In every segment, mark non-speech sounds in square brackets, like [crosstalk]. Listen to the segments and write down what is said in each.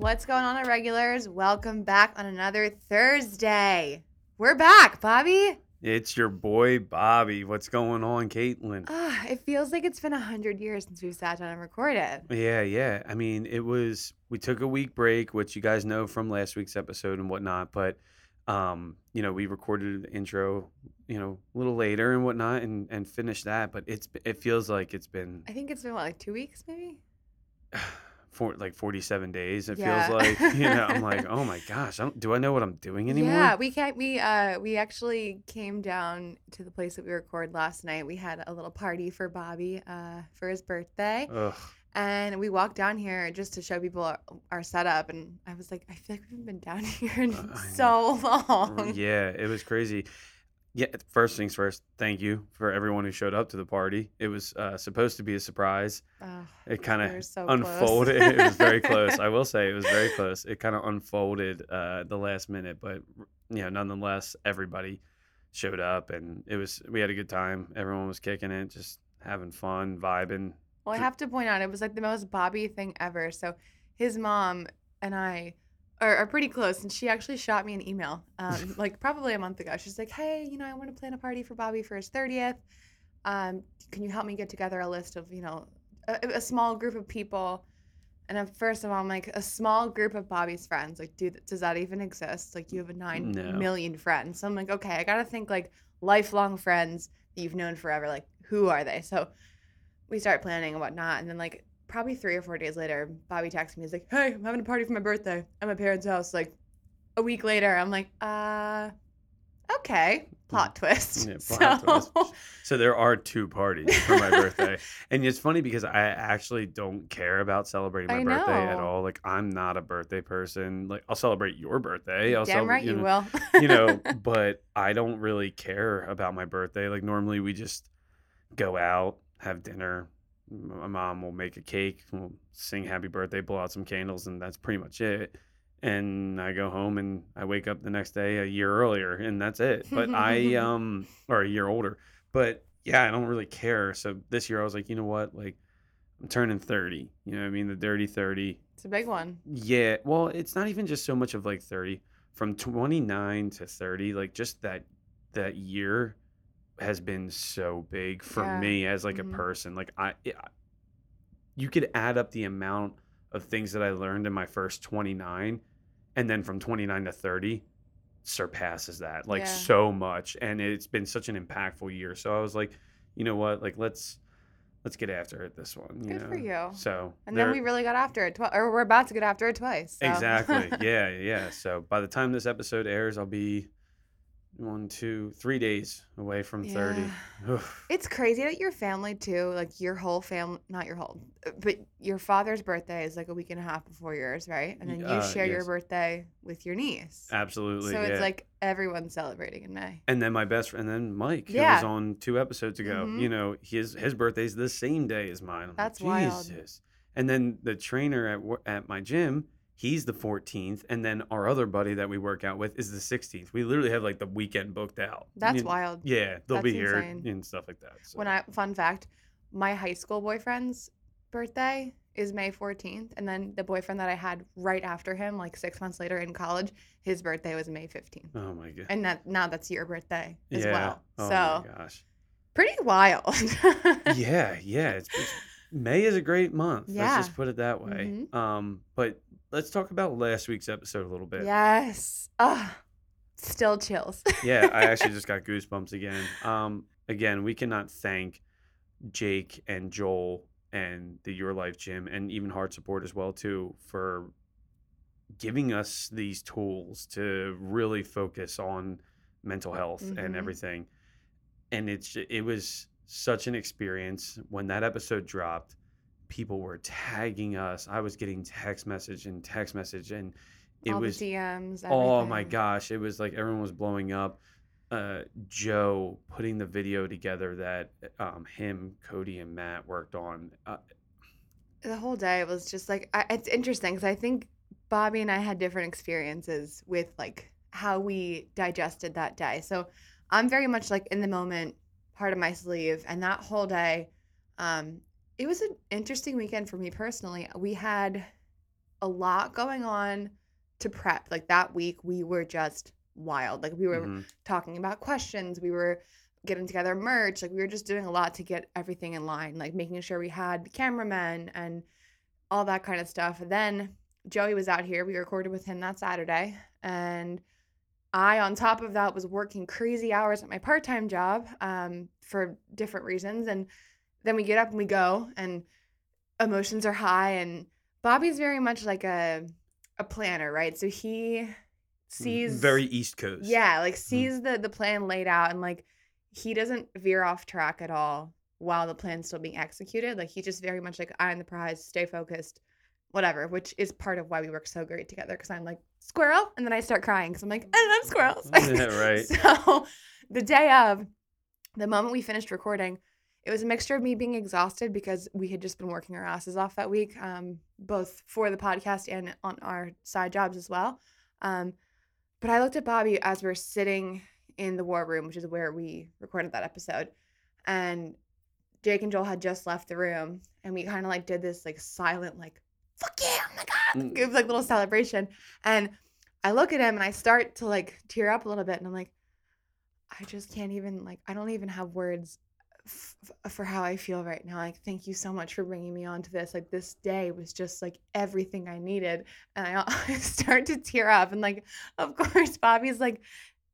What's going on, regulars? Welcome back on another Thursday. We're back, Bobby. It's your boy Bobby. What's going on, Caitlin? Ah, it feels like it's been a hundred years since we've sat down and recorded. Yeah, yeah. I mean, it was we took a week break, which you guys know from last week's episode and whatnot, but um, you know, we recorded the intro, you know, a little later and whatnot and and finished that, but it's it feels like it's been I think it's been what, like two weeks, maybe. [sighs] [sighs] [sighs] for like 47 days. It Yeah. feels like, you know, I'm like, [laughs] "Oh my gosh, I do I know what I'm doing anymore?" Yeah, we can't. We uh, we actually came down to the place that we recorded last night. We had a little party for Bobby uh, for his birthday, Ugh. and we walked down here just to show people our, our setup. And I was like, I feel like we haven't been down [laughs] here in Uh, so long. Yeah, it was crazy. Yeah, first things first, thank you for everyone who showed up to the party. It was uh, supposed to be a surprise. Ugh, It kind we of so unfolded. [laughs] it was very close. I will [laughs] say it was very close. It kind of unfolded uh, the last minute, but you know, nonetheless, everybody showed up and it was we had a good time. Everyone was kicking it, just having fun, vibing. Well, I have to point out, it was like the most Bobby thing ever. So his mom and I are, are pretty close, and she actually shot me an email, um, [laughs] like probably a month ago. She's like, "Hey, you know, I want to plan a party for Bobby for his thirtieth. Um, can you help me get together a list of, you know, a, a small group of people?" And at first of all, I'm like, a small group of Bobby's friends. Like, dude, does that even exist? Like, you have a nine million No. friends. So I'm like, okay, I gotta think like lifelong friends that you've known forever. Like, who are they? So we start planning and whatnot. And then like probably three or four days later, Bobby texts me. He's like, "Hey, I'm having a party for my birthday at my parents' house." Like a week later, I'm like, "Uh, okay." Plot twist. Yeah, [laughs] plot so, twist. So there are two parties for my birthday. [laughs] And it's funny because I actually don't care about celebrating my I birthday at all. Like I'm not a birthday person. Like I'll celebrate your birthday. I'll damn right you, know, will. you know, [laughs] but I don't really care about my birthday. Like normally we just go out, have dinner. My mom will make a cake, we'll sing happy birthday, blow out some candles, and that's pretty much it. And I go home and I wake up the next day a year earlier, and that's it. But I [laughs] um or a year older. But yeah, I don't really care. So this year I was like, you know what? Like I'm turning 30. You know what I mean? The dirty 30. it's a big one. Yeah, well, it's not even just so much of like 30 from 29 to 30, like just that that year has been so big for Yeah. me as like Mhm. a person. Like I it, you could add up the amount of things that I learned in my first 29 and then from 29 to 30 surpasses that like Yeah. so much and it's been such an impactful year. So I was like, you know what? Like let's let's get after it this one, you Good know. for you. So And then we really got after it, twi- or we're about to get after it twice. so. Exactly. [laughs] Yeah, yeah. So by the time this episode airs, I'll be one, two, three days away from thirty. Yeah. Oof. It's crazy that your family too, like your whole family, not your whole, but your father's birthday is like a week and a half before yours, right? And then you Uh, share your birthday with your niece. Absolutely. so yeah. it's like everyone's celebrating in May. and then my best friend, and then Mike, who was on two episodes ago. Mhm. You know, his his birthday's the same day as mine. I'm like, That's wild. Jesus. And then the trainer at at my gym, he's the 14th, and then our other buddy that we work out with is the 16th. We literally have like the weekend booked out. That's You- wild. Yeah, they'll be here insane. and stuff like that. So. When I fun fact, my high school boyfriend's birthday is May 14th, and then the boyfriend that I had right after him, like six months later in college, his birthday was May 15th. oh my god. And that now that's your birthday as yeah. well. Oh so my gosh. pretty wild. [laughs] yeah, yeah. It's, it's May is a great month. Yeah. Let's just put it that way. Mhm. Um, but let's talk about last week's episode a little bit. Yes. Ah, still chills. [laughs] Yeah, I actually just got goosebumps again. Um, again, we cannot thank Jake and Joel and the Your Life Gym and even Heart Support as well too for giving us these tools to really focus on mental health Mhm. and everything. And it's it was such an experience when that episode dropped. People were tagging us. I was getting text message and text message, and it All was the DMs. Oh my gosh, it was like everyone was blowing up. Uh, Joe putting the video together that um, him, Cody, and Matt worked on. Uh, The whole day was just like I, it's interesting because I think Bobby and I had different experiences with like how we digested that day. So I'm very much like in the moment, part of my sleeve, and that whole day, um, it was an interesting weekend for me personally. We had a lot going on to prep. Like that week, we were just wild. Like we were Mhm. talking about questions. We were getting together merch. Like we were just doing a lot to get everything in line, like making sure we had cameramen and all that kind of stuff. And then Joey was out here. We recorded with him that Saturday. And I, on top of that, was working crazy hours at my part time job um, for different reasons. And then we get up and we go, and emotions are high. And Bobby's very much like a a planner, right? So he mm, sees very East Coast. yeah, like mm. sees the the plan laid out and like he doesn't veer off track at all while the plan's still being executed. Like he's just very much like eye on the prize, stay focused, whatever, which is part of why we work so great together because I'm like squirrel and then I start crying because I'm like, I love squirrels. [laughs] Yeah, right. [laughs] So the day of, the moment we finished recording, it was a mixture of me being exhausted because we had just been working our asses off that week, um, both for the podcast and on our side jobs as well. Um, but I looked at Bobby as we are sitting in the war room, which is where we recorded that episode, and Jake and Joel had just left the room, and we kind of like did this like silent like fuck yeah, oh my god, Mm. it was like a little celebration, and I look at him and I start to like tear up a little bit, and I'm like, I just can't even like I don't even have words f- for how I feel right now. Like, thank you so much for bringing me onto this. Like, this day was just like everything I needed, and I, [laughs] I start to tear up. And like, of [laughs] course, Bobby's like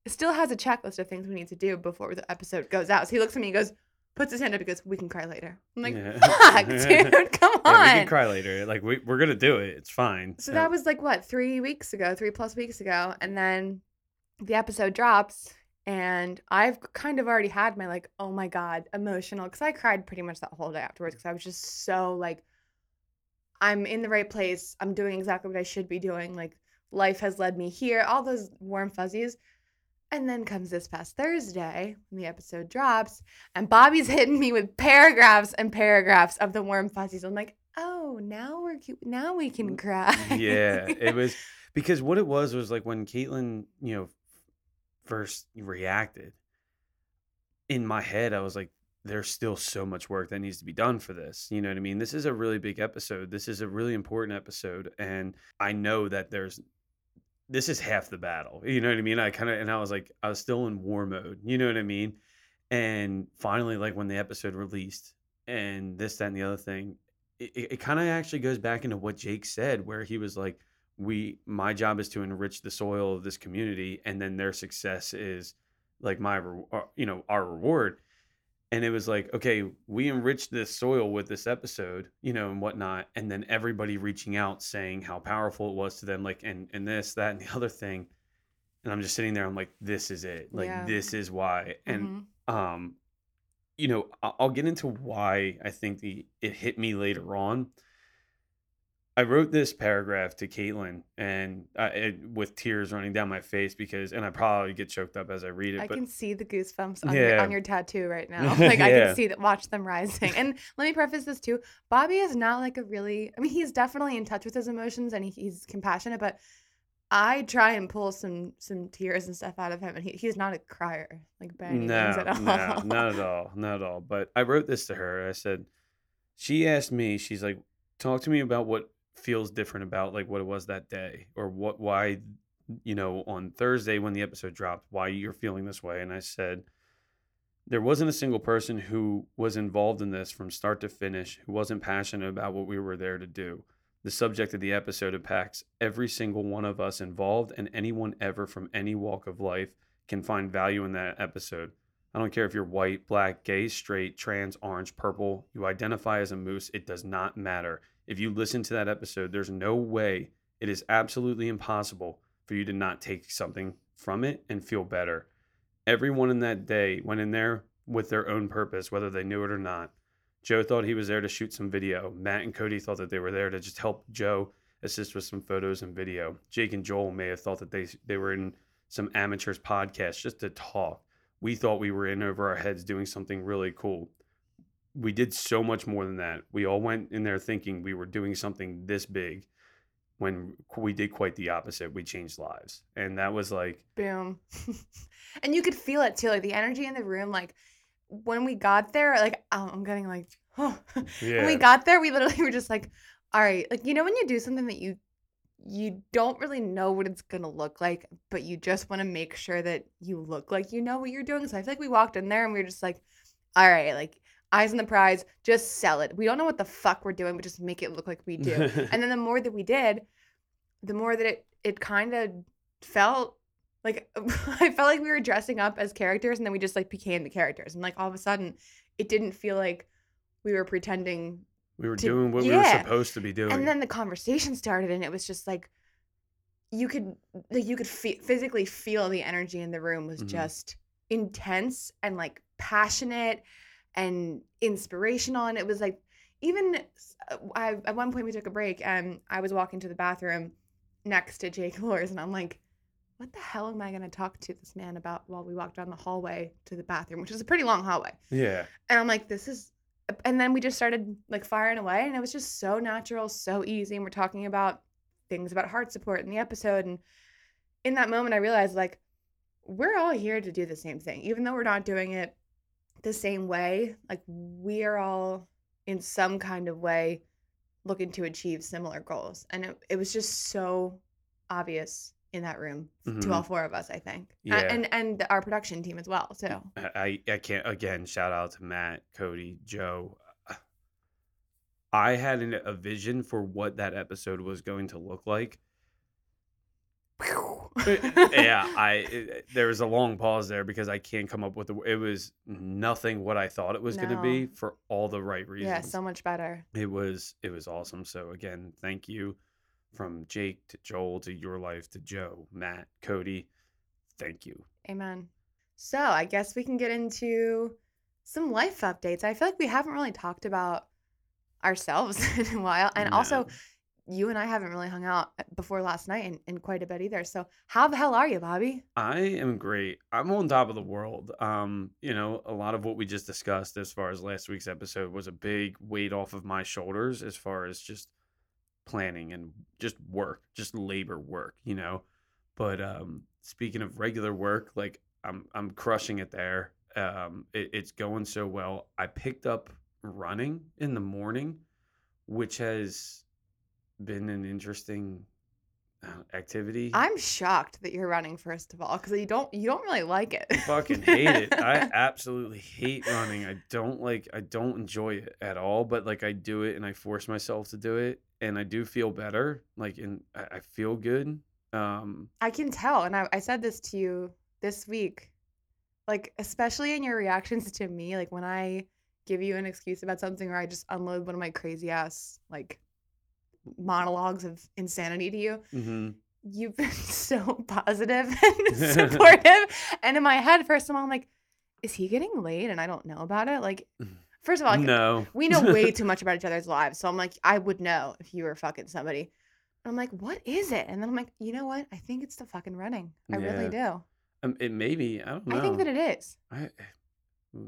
still has a checklist of things we need to do before the episode goes out. So he looks at me and goes, puts his hand up, and goes, "We can cry later." I'm like, Yeah. [laughs] "Fuck, dude, come on." Yeah, we can cry later. Like we we're gonna do it. It's fine. So Yeah. that was like what three weeks ago, three plus weeks ago, and then the episode drops, and I've kind of already had my like, oh my god, emotional, because I cried pretty much that whole day afterwards, because I was just so like, I'm in the right place, I'm doing exactly what I should be doing, like life has led me here, all those warm fuzzies. And then comes this past Thursday when the episode drops, and Bobby's [laughs] hitting me with paragraphs and paragraphs of the warm fuzzies. I'm like, oh, now we're cu- now we can cry. yeah, it was [laughs] because what it was was like when Caitlin, you know, first reacted. In my head, I was like, "There's still so much work that needs to be done for this." You know what I mean? This is a really big episode. This is a really important episode, and I know that there's. This is half the battle. You know what I mean? I kind of and I was like, I was still in war mode. You know what I mean? And finally, like when the episode released, and this, that, and the other thing, it, it, kind of actually goes back into what Jake said, where he was like, "We, my job is to enrich the soil of this community, and then their success is like my, re- you know, our reward." And it was like, okay, we enriched this soil with this episode, you know, and whatnot, and then everybody reaching out saying how powerful it was to them, like, and and this, that, and the other thing. And I'm just sitting there, I'm like, this is it, like, Yeah. this is why, and Mhm. um you know i'll get into why i think the it hit me later on i wrote this paragraph to caitlin and I, it, with tears running down my face because and i probably get choked up as i read it I but can see the goosebumps on, your, on your tattoo right now. [laughs] Like I can see that, watch them rising. And let me preface this too: Bobby is not like a really. I mean, he's definitely in touch with his emotions and he, he's compassionate, but I try and pull some some tears and stuff out of him, and he, he's not a crier like by any means no, at all. no, [laughs] not at all, not at all. But I wrote this to her. I said, she asked me, she's like, talk to me about what feels different about like what it was that day, or what, why, you know, on Thursday when the episode dropped, why you're feeling this way. And I said, there wasn't a single person who was involved in this from start to finish who wasn't passionate about what we were there to do. The subject of the episode impacts every single one of us involved, and anyone ever from any walk of life can find value in that episode. I don't care if you're white, black, gay, straight, trans, orange, purple, you identify as a moose, it does not matter. If you listen to that episode, there's no way, it is absolutely impossible for you to not take something from it and feel better. Everyone in that day went in there with their own purpose, whether they knew it or not. Joe thought he was there to shoot some video. Matt and Cody thought that they were there to just help Joe assist with some photos and video. Jake and Joel may have thought that they they were in some amateurs podcast just to talk. We thought we were in over our heads doing something really cool. We did so much more than that. We all went in there thinking we were doing something this big when we did quite the opposite. We changed lives. And that was like Boom. [laughs] and you could feel it too, like the energy in the room. Like when we got there, like oh, I'm getting like, oh. [sighs] Yeah. when we got there, we literally [laughs] were just like, all right, like you know when you do something that you you don't really know what it's gonna look like, but you just want to make sure that you look like you know what you're doing. So I feel like we walked in there and we were just like, all right, like eyes on the prize, just sell it. We don't know what the fuck we're doing, but just make it look like we do. [laughs] and then the more that we did, the more that it it kind of felt like [laughs] I felt like we were dressing up as characters and then we just like became the characters. And like all of a sudden it didn't feel like we were pretending we were to- doing what we were supposed to be doing. and then the conversation started and it was just like you could like you could fe- physically feel the energy in the room was Mhm. just intense and like passionate and inspirational and it was like even uh, I, at one point we took a break and i was walking to the bathroom next to jake [laughs] Luhrs and i'm like what the hell am i going to talk to this man about while we walk down the hallway to the bathroom which is a pretty long hallway yeah. and I'm like, this is, and then we just started like firing away, and it was just so natural, so easy. And we're talking about things about heart support in the episode. And in that moment, I realized like, we're all here to do the same thing, even though we're not doing it the same way. Like, we are all in some kind of way looking to achieve similar goals. And it, it was just so obvious in that room to Mhm. all four of us, I think. Yeah. And, and our production team as well. So, I I can't again shout out to Matt, Cody, Joe. I had an, a vision for what that episode was going to look like. Yeah, [laughs] I it, there was a long pause there because I can't come up with the. It was nothing what I thought it was going to be for all the right reasons. yeah, so much better. it was it was awesome. So again, thank you from Jake to Joel to your life to Joe, Matt, Cody. Thank you. Amen. So I guess we can get into some life updates. I feel like we haven't really talked about ourselves [laughs] in a while. And also, No. You and I haven't really hung out uh, before last night in, in quite a bit either. So how the hell are you, Bobby? I am great. I'm on top of the world. Um, you know, a lot of what we just discussed as far as last week's episode was a big weight off of my shoulders as far as just planning and just work, just labor work, you know. But um speaking of regular work, like I'm I'm crushing it there. Um it, it's going so well. I picked up running in the morning, which has been an interesting uh, activity. I'm shocked that you're running first of all because you don't you don't really like it. I fucking hate it. I absolutely hate running. I don't like I don't enjoy it at all, but like I do it and I force myself to do it and I do feel better. Like and I I feel good. Um I can tell, and I, I said this to you this week, like especially in your reactions to me, like when I give you an excuse about something or I just unload one of my crazy ass like monologues of insanity to you, mhm. you've been [laughs] so positive [laughs] and supportive. And in my head, first of all, I'm like, is he getting laid and I don't know about it? Like, first of all, no. we know way too [laughs] much about each other's lives. So I'm like, I would know if you were fucking somebody. I'm like, what is it? And then I'm like, you know what? I think it's the fucking running. I really do. Um, it maybe I don't know. I think that it is. I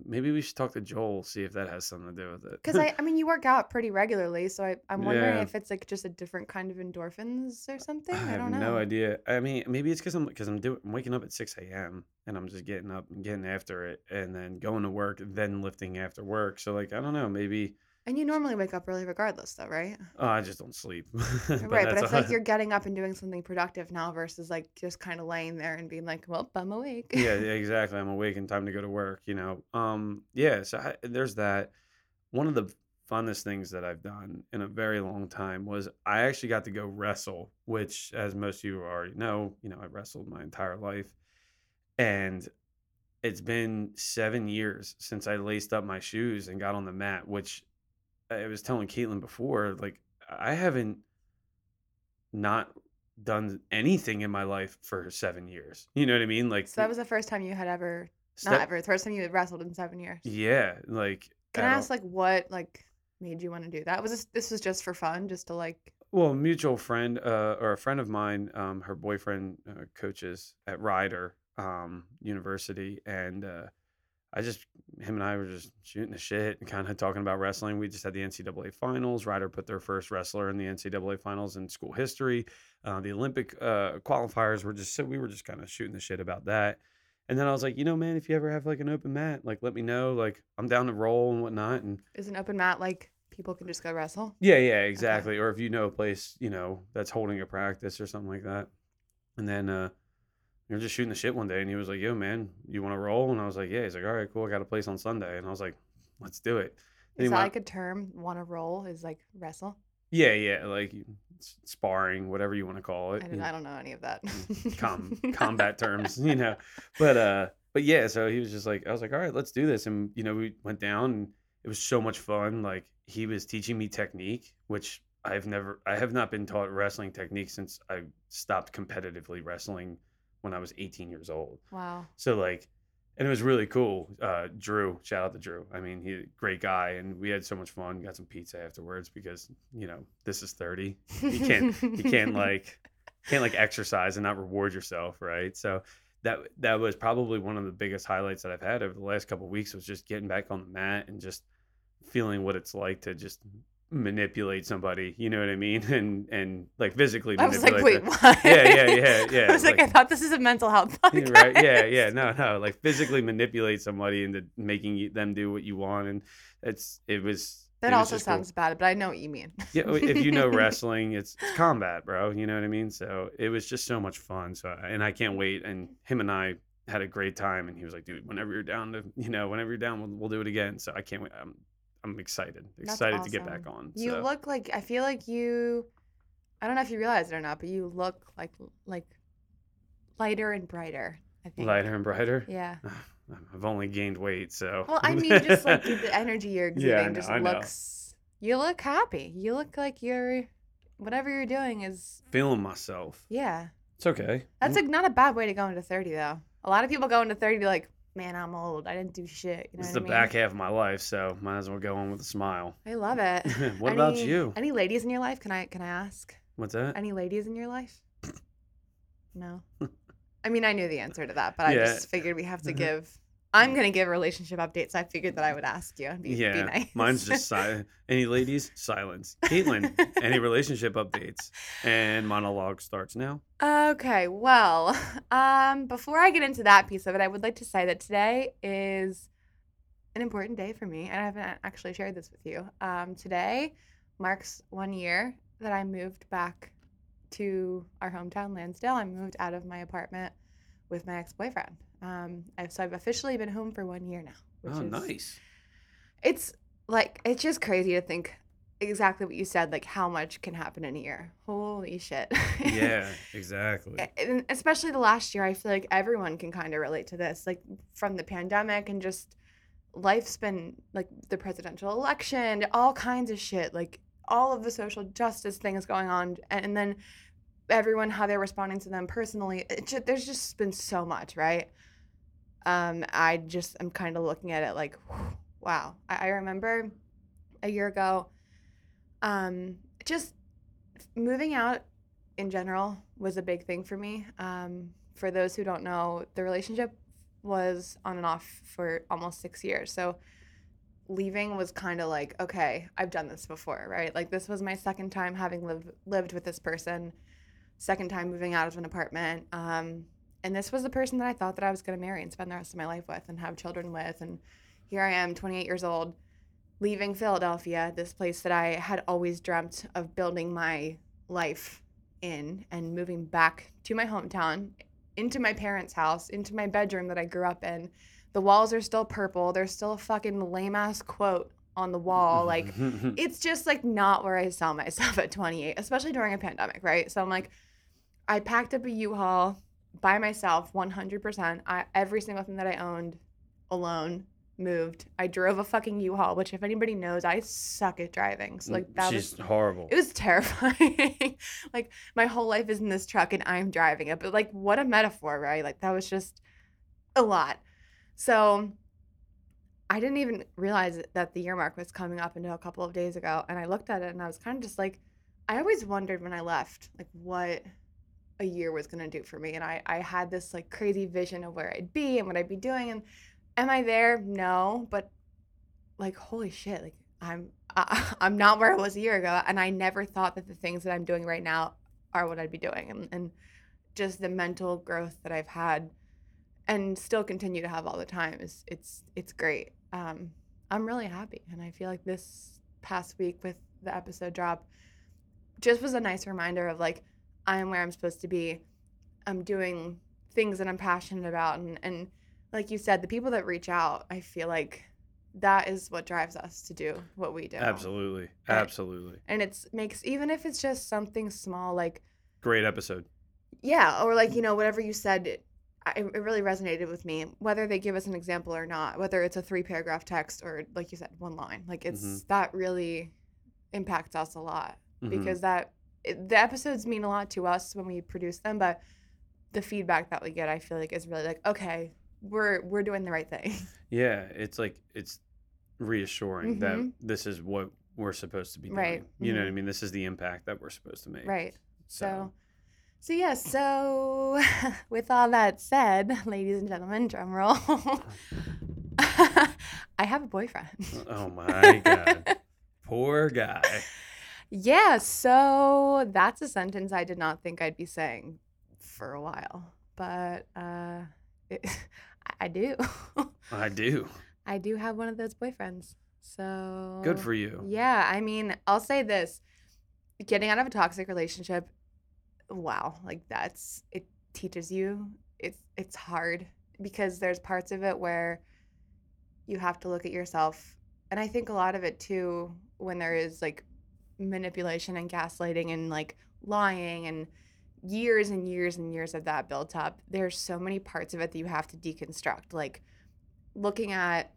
maybe we should talk to Joel see if that has something to do with it. Because I, I mean, you work out pretty regularly. So I, I'm wondering Yeah. if it's like just a different kind of endorphins or something. I I, have don't know. no idea. I mean, maybe it's because I'm because I'm doing I'm waking up at six a.m. and I'm just getting up and getting after it, and then going to work, then lifting after work. So like I don't know, maybe And you normally wake up early regardless, though, right? oh, I just don't sleep. [laughs] right. But it's like you're getting up and doing something productive now versus like just kind of laying there and being like, well, I'm awake. yeah, [laughs] yeah, exactly. I'm awake and time to go to work. You know, um, yeah. So I, there's that. One of the funnest things that I've done in a very long time was I actually got to go wrestle, which, as most of you already know, you know, I wrestled my entire life, and it's been seven years since I laced up my shoes and got on the mat. Which I was telling Caitlin before, like I haven't not done anything in my life for seven years. You know what I mean? Like So that was the first time you had ever, step- not ever, the first time you had wrestled in seven years. Yeah, like Can I all- ask like what like made you want to do that? Was this this was just for fun, just to like Well, a mutual friend uh, or a friend of mine, um, her boyfriend uh, coaches at Rider um, University, and uh, I just him and I were just shooting the shit [laughs] and kind of talking about wrestling. We just had the NCAA finals. Rider put their first wrestler in the NCAA finals in school history. Uh, the Olympic uh, qualifiers were just so we were just kind of shooting the shit about that. And then I was like, you know, man, if you ever have like an open mat, like let me know. Like I'm down to roll and whatnot. And is an open mat like people can just go wrestle. Yeah, yeah, exactly. Or if you know a place, you know, that's holding a practice or something like that. And then uh we were just shooting the shit one day and he was like, Yo, man, you wanna roll? And I was like, Yeah, he's like, All right, cool, I got a place on Sunday. And I was like, Let's do it. Then Is that went- like a term? Want to roll is like wrestle. yeah, yeah, like sparring, whatever you want to call it. I don't, know. I don't know any of that. [laughs] com combat terms, you know. But uh but yeah, so he was just like I was like, "All right, let's do this." And you know, we went down and it was so much fun. Like he was teaching me technique, which I've never I have not been taught wrestling technique since I stopped competitively wrestling when I was 18 years old. Wow. So like and it was really cool. Uh Drew, shout out to Drew. I mean, he great guy and we had so much fun. Got some pizza afterwards because, you know, this is 30 you can't you can't [laughs] like can't like exercise and not reward yourself right so that that was probably one of the biggest highlights that i've had over the last couple of weeks was just getting back on the mat and just feeling what it's like to just manipulate somebody you know what i mean [laughs] and and like physically I was like, wait, them. what? Yeah, yeah, yeah, yeah, [laughs] I was like, like- I thought this is a mental health [laughs] podcast. right yeah yeah no no like physically manipulate somebody into making them do what you want and it's it was That it was also cool. sounds bad, but I know what you mean. yeah, if you know wrestling, it's, it's combat, bro. You know what I mean? So it was just so much fun. So and I can't wait. And him and I had a great time. And he was like, dude, whenever you're down to, you know, whenever you're down, we'll, we'll do it again. So I can't wait. I'm I'm excited, excited to get back awesome. on. You so. look like I feel like you. I don't know if you realize it or not, but you look like like lighter and brighter. I think. lighter and brighter. Yeah. [sighs] I've only gained weight, so. Well, I mean, just like the [laughs] energy you're exuding Yeah, know, just I know. looks. You look happy. You look like you're. Whatever you're doing is. feeling myself. Yeah. It's okay. That's mm. like not a bad way to go into 30 though. A lot of people go into 30 like, man, I'm old. I didn't do shit. You know This is the I mean? back half of my life, so might as well go on with a smile. I love it. [laughs] what about you? Any ladies in your life? Can I can I ask? What's that? Any ladies in your life? [laughs] No. I mean, I knew the answer to that, but I just figured we have to uh-huh. give. I'm gonna give relationship updates. I figured that I would ask you. and Be, yeah, be nice. mine's just [laughs] silent. Any ladies? Silence. Caitlin, any [laughs] relationship updates? And monologue starts now. Okay, well, [laughs] um, before I get into that piece of it, I would like to say that today is an important day for me, and I haven't actually shared this with you. Um, today marks one year that I moved back to our hometown, Lansdale. I moved out of my apartment with my ex-boyfriend. Um, I've, so I've officially been home for one year now. Which oh, is, nice. It's like it's just crazy to think exactly what you said, like how much can happen in a year. Holy shit. Yeah, [laughs] exactly. And especially the last year i feel like everyone can kind of relate to this like from the pandemic and just life's been like the presidential election all kinds of shit like all of the social justice things going on and, then everyone how they're responding to them personally it ju- there's just been so much right um i just i'm kind of looking at it like wow I, I remember a year ago um just moving out in general was a big thing for me. Um, for those who don't know, the relationship was on and off for almost six years. So leaving was kind of like, okay, I've done this before, right? Like this was my second time having lived lived with this person, second time moving out of an apartment. Um, and this was the person that I thought that I was going to marry and spend the rest of my life with and have children with. And here I am, 28 years old, leaving Philadelphia, this place that I had always dreamt of building my life in and moving back to my hometown, into my parents' house, into my bedroom that I grew up in. The walls are still purple. There's still a fucking lame ass quote on the wall. [laughs] Like, it's just like not where I saw myself [laughs] at 28, especially during a pandemic, right? So I'm like, I packed up a U-Haul by myself, 100%. I, every single thing that I owned alone moved. I drove a fucking U-Haul, which if anybody knows, I suck at driving. So like that She's was horrible. it was [laughs] terrifying. like my whole life is in this truck and I'm driving it. But like what a metaphor, right? Like that was just a lot. So I didn't even realize that the year mark was coming up until a couple of days ago. And I looked at it and I was kind of just like, I always wondered when I left, like what a year was going to do for me. And I, I had this like crazy vision of where I'd be and what I'd be doing. And am I there? No. But like, holy shit, like I'm, I, [laughs] I'm not where I was a year ago. And I never thought that the things that I'm doing right now are what I'd be doing. And, and just the mental growth that I've had and still continue to have all the time is it's, it's great. Um, I'm really happy. And I feel like this, past week with the episode drop just was a nice reminder of like I am where I'm supposed to be. I'm doing things that I'm passionate about and and like you said, the people that reach out, I feel like that is what drives us to do what we do. Absolutely. And- Absolutely. And it's makes even if it's just something small like Great episode. yeah, or like you know whatever you said it, it really resonated with me whether they give us an example or not, whether it's a three paragraph text or like you said one line. Like it's Mhm. that really impacts us a lot Mhm. because that the episodes mean a lot to us when we produce them, but the feedback that we get, I feel like, is really like, okay, we're we're doing the right thing. [laughs] Yeah, it's like it's reassuring that Mhm. this is what we're supposed to be doing. Right, You know what I mhm. mean? This is the impact that we're supposed to make. right. So, so yeah. So, [laughs] with all that said, ladies and gentlemen, drum roll. [laughs] I have a boyfriend. Oh my god. Poor guy. Yeah, so that's a sentence I did not think I'd be saying for a while, but uh, it, [laughs] I do. [laughs] I do. I do have one of those boyfriends. So Good for you. Yeah, I mean, I'll say this: getting out of a toxic relationship, wow, like that's it teaches you. It's it's hard because there's parts of it where you have to look at yourself, and I think a lot of it too when there is like manipulation and gaslighting and like lying and years and years and years of that built up. There's so many parts of it that you have to deconstruct, like looking at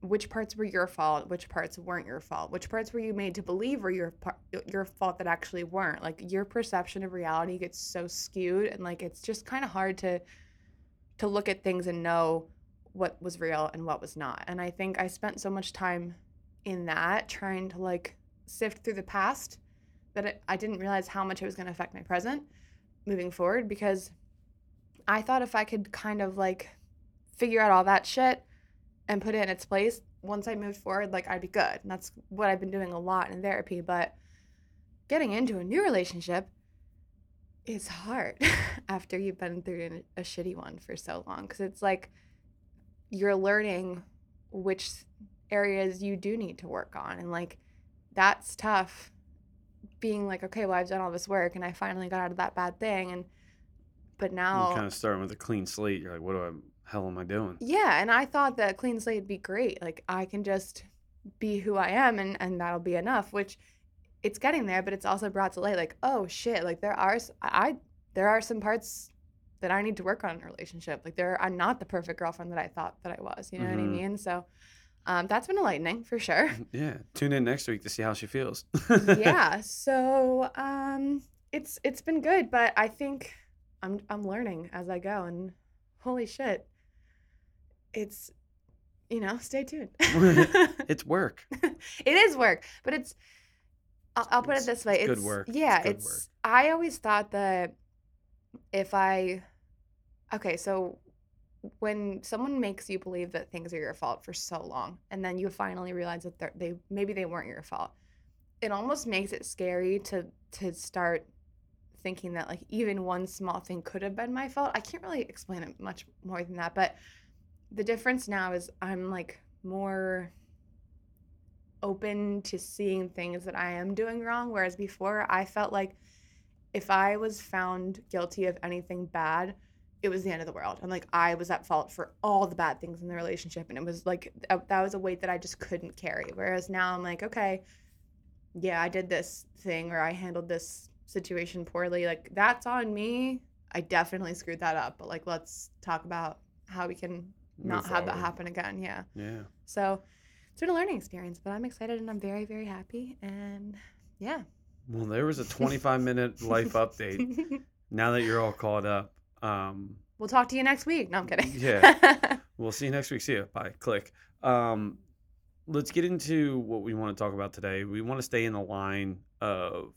which parts were your fault, which parts weren't your fault, which parts were you made to believe were your your fault that actually weren't. Like your perception of reality gets so skewed, and like it's just kind of hard to to look at things and know what was real and what was not. And I think I spent so much time in that trying to like sift through the past that it, I didn't realize how much it was going to affect my present moving forward because I thought if I could kind of like figure out all that shit and put it in its place once I moved forward, like I'd be good. And that's what I've been doing a lot in therapy. But getting into a new relationship is hard [laughs] after you've been through a shitty one for so long because it's like you're learning which areas you do need to work on. And like that's tough being like, okay, well, I've done all this work and I finally got out of that bad thing. And but now You're kind of starting with a clean slate. You're like, what do I hell am I doing? Yeah, and I thought that clean slate would be great. Like I can just be who I am and and that'll be enough, which it's getting there, but it's also brought to light like, oh shit, like there are I, there are some parts that I need to work on in a relationship. Like there I'm not the perfect girlfriend that I thought that I was, you know what I Mhm. mean? So um, that's been enlightening for sure. [laughs] Yeah. Tune in next week to see how she feels. yeah. [laughs] So um it's it's been good, but I think I'm I'm learning as I go and holy shit. It's you know, stay tuned. [laughs] it's work. it is work, but it's I'll, I'll put it this way. it's It's good work. It's Yeah, good it's, work. I always thought that if I Okay, so when someone makes you believe that things are your fault for so long and then you finally realize that they maybe they weren't your fault it almost makes it scary to to start thinking that like even one small thing could have been my fault. I can't really explain it much more than that but the difference now is i'm like more open to seeing things that i am doing wrong whereas before i felt like if i was found guilty of anything bad it was the end of the world. And like i was at fault for all the bad things in the relationship. And it was like that was a weight that i just couldn't carry. Whereas now i'm like okay yeah i did this thing or i handled this situation poorly. Like that's on me. I definitely screwed that up. But like let's talk about how we can not Move have that happen again. Yeah. Yeah. so it's been a learning experience but i'm excited and i'm very very happy. And yeah. Well, there was a [laughs] 25 minute life update. [laughs] Now that you're all caught up, um, we'll talk to you next week no i'm kidding Yeah. [laughs] we'll see you next week. See you. Bye. Click. Um, let's get into what we want to talk about today. We want to stay in the line of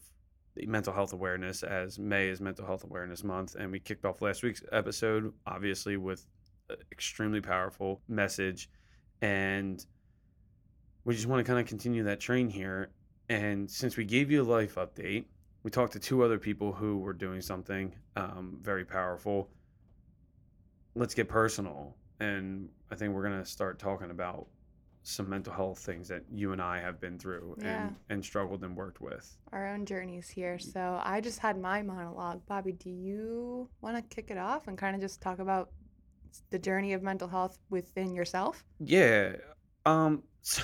mental health awareness as May is Mental Health Awareness Month, and we kicked off last week's episode obviously with an extremely powerful message, and we just want to kind of continue that train here. And since we gave you a life update, we talked to two other people who were doing something um, very powerful. Let's get personal, and I think we're gonna start talking about some mental health things that you and I have been through Yeah. and and struggled and worked with. Our own journeys here. So I just had my monologue. Bobby, do you want to kick it off and kind of just talk about the journey of mental health within yourself? Yeah. Um [sighs] it's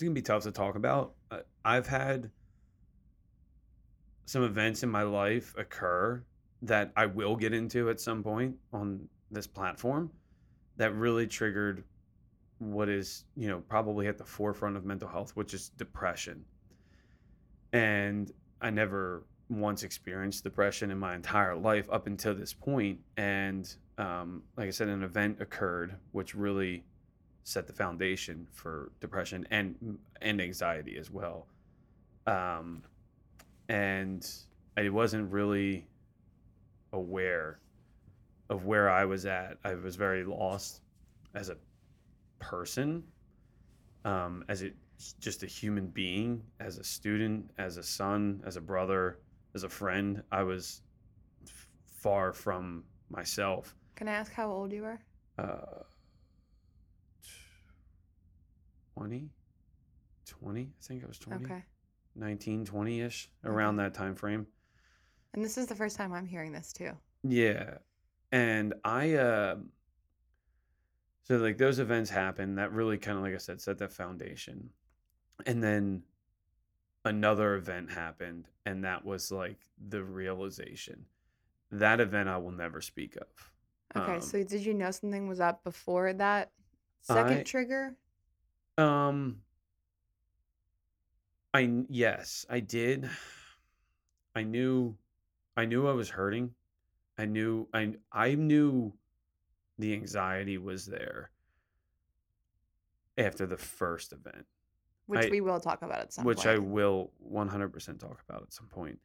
gonna be tough to talk about. I've had some events in my life occur that I will get into at some point on this platform that really triggered what is, you know, probably at the forefront of mental health, which is depression. And I never once experienced depression in my entire life up until this point. And um, like I said, an event occurred which really set the foundation for depression and and anxiety as well. Um, and I wasn't really aware of where I was at. I was very lost as a person, um, as a just a human being, as a student, as a son, as a brother, as a friend. I was f- far from myself. Can I ask how old you were? Uh, 20, 20, I think I was 20, Okay. 19, 20 ish, around that time frame. And this is the first time I'm hearing this too. Yeah. And I uh so like those events happen that really kind of like I said set that foundation. And then another event happened and that was like the realization. That event I will never speak of. Okay, Um, so did you know something was up before that second I- trigger? Um I yes, I did. I knew I knew I was hurting. I knew I I knew the anxiety was there after the first event, Which I- we will talk about at some point. which I will 100% talk about at some point.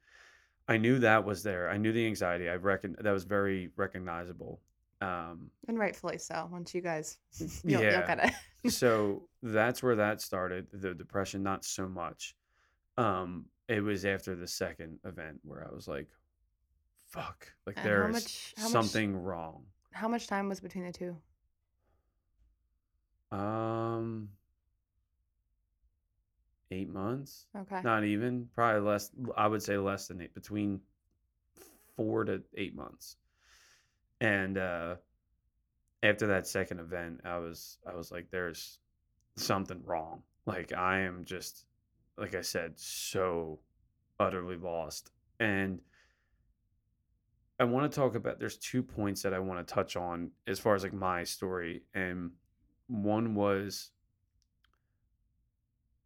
I knew that was there. I knew the anxiety. I reckon that was very recognizable. Um and rightfully so. Once you guys, you'll, yeah. you'll so that's where that started the depression not so much um it was after the second event where i was like fuck like And how there's much- how much- something wrong How much time was between the two? um eight months Okay. not even probably less i would say less than eight between four to eight months and uh after that second event i was i was like there's something wrong like i am just like i said so utterly lost and i want to talk about there's two points that i want to touch on as far as like my story and one was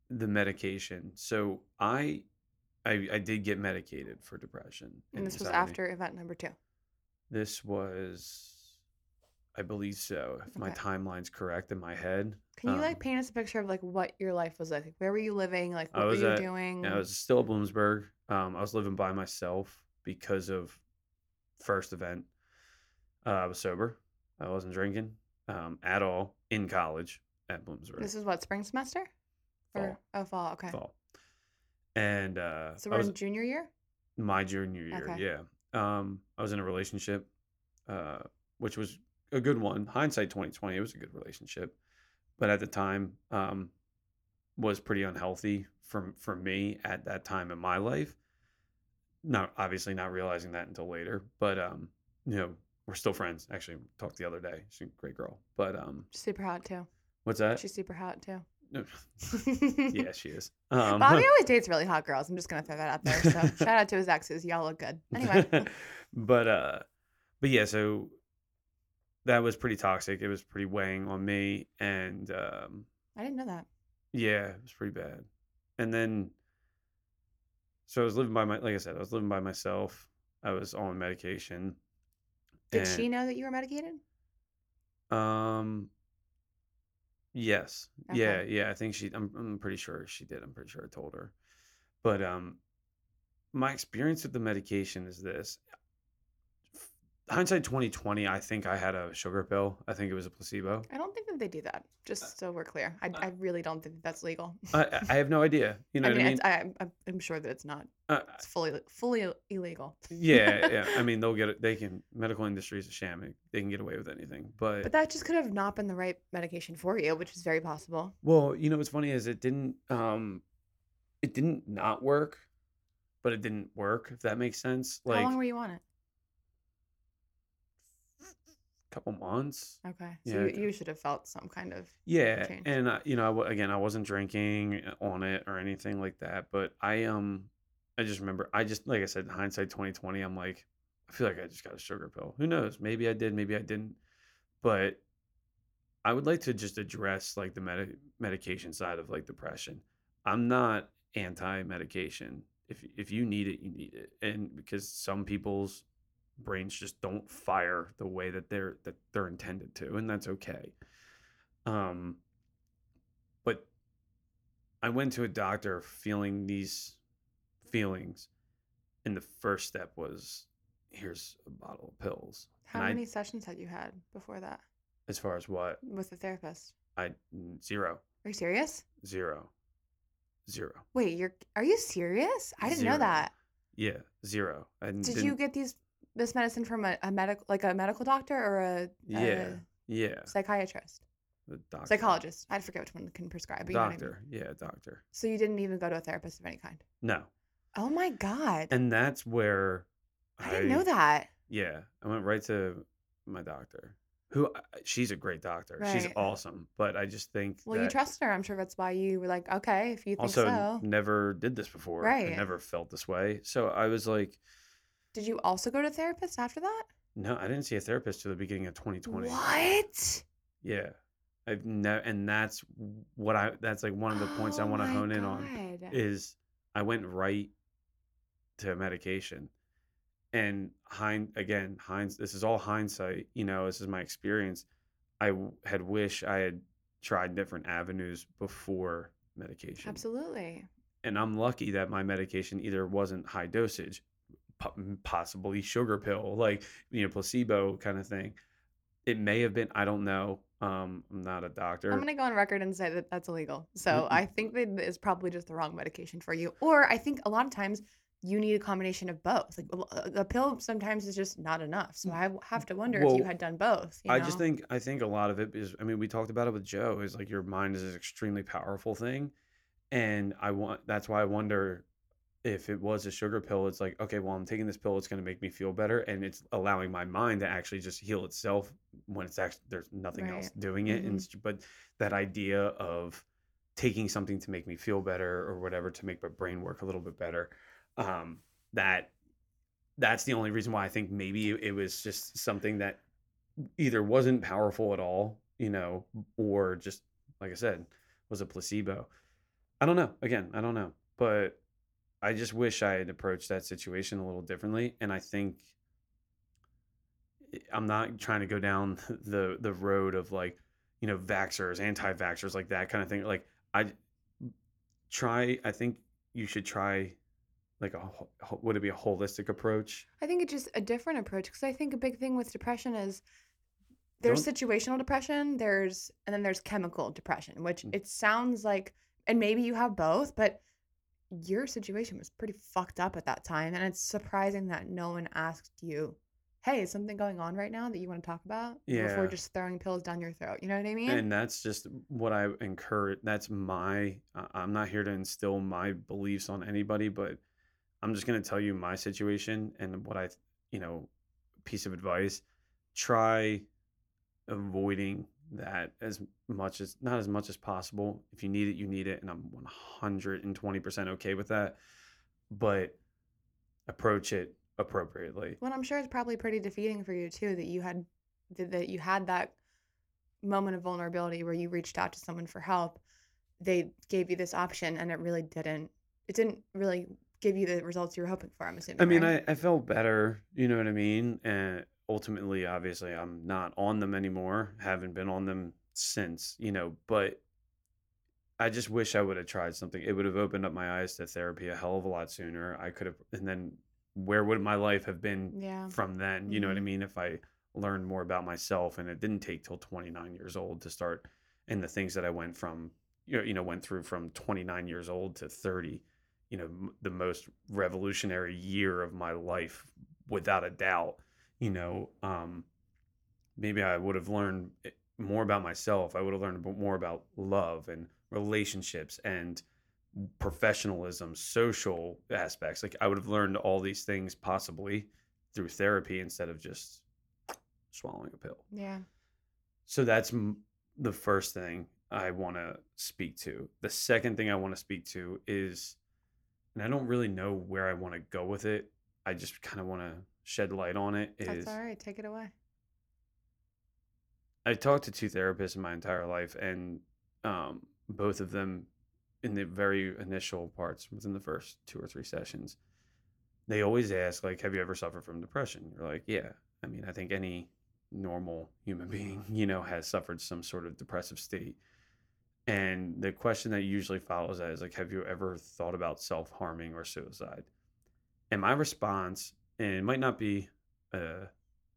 the medication so i i, I did get medicated for depression and this was after event number two. This was, I believe so. If my Okay. timeline's correct in my head. Can you Um, like paint us a picture of like what your life was like? Like, Where were you living? Like I what were was you at- doing? I was still at Bloomsburg. Um, I was living by myself because of first event. Uh, I was sober. I wasn't drinking um, at all in college at Bloomsburg. This is what spring semester? Or oh fall. Okay. fall. And uh, So I we're was in junior year. my junior year. Okay. Yeah. Um, I was in a relationship, uh, which was a good one. Hindsight twenty twenty, it was a good relationship, but at the time, um, was pretty unhealthy for for me at that time in my life. Not obviously not realizing that until later, but um, you know, we're still friends. Actually, talked the other day. She's a great girl. But um, super hot too. what's that? She's super hot too. [laughs] Yeah, she is. [laughs] Um, Bobby [laughs] always dates really hot girls. I'm just gonna throw that out there. So shout out to his exes. Y'all look good. Anyway. but uh but yeah so that was pretty toxic it was pretty weighing on me and um I didn't know that. yeah it was pretty bad and then so i was living by my like i said i was living by myself i was on medication Did she know that you were medicated? um yes yeah yeah i think she I'm, I'm pretty sure she did i'm pretty sure i told her but um my experience with the medication is this hindsight 2020, I think I had a sugar pill. I think it was a placebo. I don't think that they do that. Just so we're clear, I, I really don't think that's legal. I, I have no idea. You know I what mean, I mean? I, i'm I'm sure that it's not. Uh, It's fully fully illegal. yeah, [laughs] yeah. I mean, they'll get it. They can. Medical industry is a sham. They can get away with anything. But, But that just could have not been the right medication for you, which is very possible. well, you know what's funny is it didn't. Um, it didn't not work, but it didn't work. If that makes sense. How Like long were you on it? a couple months. Okay, so Yeah, you, you should have felt some kind of. Yeah, change. and uh, you know, I w- again, I wasn't drinking on it or anything like that, but I um, I just remember, I just like I said, hindsight twenty twenty, I'm like, I feel like I just got a sugar pill. Who knows? Maybe I did, maybe I didn't, but I would like to just address like the med- medication side of like depression. I'm not anti medication. If if you need it, you need it, and because some people's brains just don't fire the way that they're that they're intended to, and that's okay. Um, but I went to a doctor feeling these feelings, and the first step was here's a bottle of pills. How And I- many sessions had you had before that As far as what with the therapist? I zero, Are you serious? zero, zero. Wait, you're are you serious? I didn't know that. Yeah, zero. I Did you get these this medicine from a, a medical like a medical doctor or a, Yeah, a yeah, psychiatrist? the doctor, Psychologist. I forget which one can prescribe. But you know I mean. doctor, yeah, doctor. So you didn't even go to a therapist of any kind. No, Oh my god. and that's where I didn't know that. Yeah, I went right to my doctor. Who uh, she's a great doctor. She's awesome, but I just think Well, you trust her. I'm sure that's why you were like, okay, if you think also so. never did this before. Right. I never felt this way. So I was like, Did you also go to a therapist after that? no, I didn't see a therapist till the beginning of 2020. What? Yeah. I've never, and that's what I, that's like one of the points I Oh want to my hone in on God. is I went right to medication. And hind again, hinds this is all hindsight, you know, this is my experience. I w- had wish I had tried different avenues before medication. Absolutely. And I'm lucky that my medication either wasn't high dosage, possibly sugar pill, like, you know, placebo kind of thing. It may have been, I don't know. Um, I'm not a doctor. I'm gonna go on record and say that that's illegal. Mm, so Mm-mm. I think that it's probably just the wrong medication for you. Or I think a lot of times you need a combination of both. Like a, a pill sometimes is just not enough. So mm, I mm. have to wonder if you had done both. you I just think I think a lot of it is I mean we talked about it with Joe is like your mind is an extremely powerful thing and I want that's why I wonder if it was a sugar pill it's like okay well I'm taking this pill it's going to make me feel better and it's allowing my mind to actually just heal itself when it's actually there's nothing else doing it and Mhm. it's- but that idea of taking something to make me feel better or whatever to make my brain work a little bit better um that that's the only reason why I think maybe it was just something that either wasn't powerful at all, you know, or just like I said, was a placebo. I don't know. Again, I don't know. But I just wish I had approached that situation a little differently. And I think I'm not trying to go down [laughs] the the road of like, you know, vaxxers, anti-vaxxers, like that kind of thing. Like I try I think you should try like a would it be a holistic approach? I think it's just a different approach because I think a big thing with depression is there's Don't- situational depression, there's and then there's chemical depression, which Mm. it sounds like and maybe you have both, but your situation was pretty fucked up at that time and it's surprising that no one asked you, "Hey, is something going on right now that you want to talk about?" Yeah. before just throwing pills down your throat. You know what I mean? And that's just what I encourage. That's my, I'm not here to instill my beliefs on anybody, but I'm just going to tell you my situation and what I, you know, piece of advice. Try avoiding that as much as, not as much as possible. If you need it, you need it. And I'm 120% okay with that. But approach it appropriately. Well, I'm sure it's probably pretty defeating for you too that you had that that you had that moment of vulnerability where you reached out to someone for help. They gave you this option and it really didn't it didn't really give you the results you were hoping for, I'm assuming. I mean, right? I, I felt better, you know what I mean? And ultimately, obviously, I'm not on them anymore, haven't been on them since, you know, but I just wish I would have tried something. It would have opened up my eyes to therapy a hell of a lot sooner. I could have, and then where would my life have been Yeah. from then? You know what I Mhm. mean? If I learned more about myself and it didn't take till 29 years old to start and the things that I went from you know, you know went through from 29 years old to 30, you know, the most revolutionary year of my life without a doubt, you know, um maybe I would have learned eh, more about myself. I would have learned more about love and relationships and professionalism, social aspects. Like I would have learned all these things possibly through therapy instead of just swallowing a pill. Yeah. So that's m- the first thing I want to speak to. The second thing I want to speak to is, and I don't really know where I want to go with it. I just kind of want to shed light on it. Is That's all right. Take it away. I talked to two therapists in my entire life, and um, both of them, in the very initial parts, within the first two or three sessions, they always ask, like, "Have you ever suffered from depression?" You're like, "Yeah." I mean, I think any normal human [laughs] being, you know, has suffered some sort of depressive state. And the question that usually follows that is like, "Have you ever thought about self harming or suicide?" And my response, and it might not be a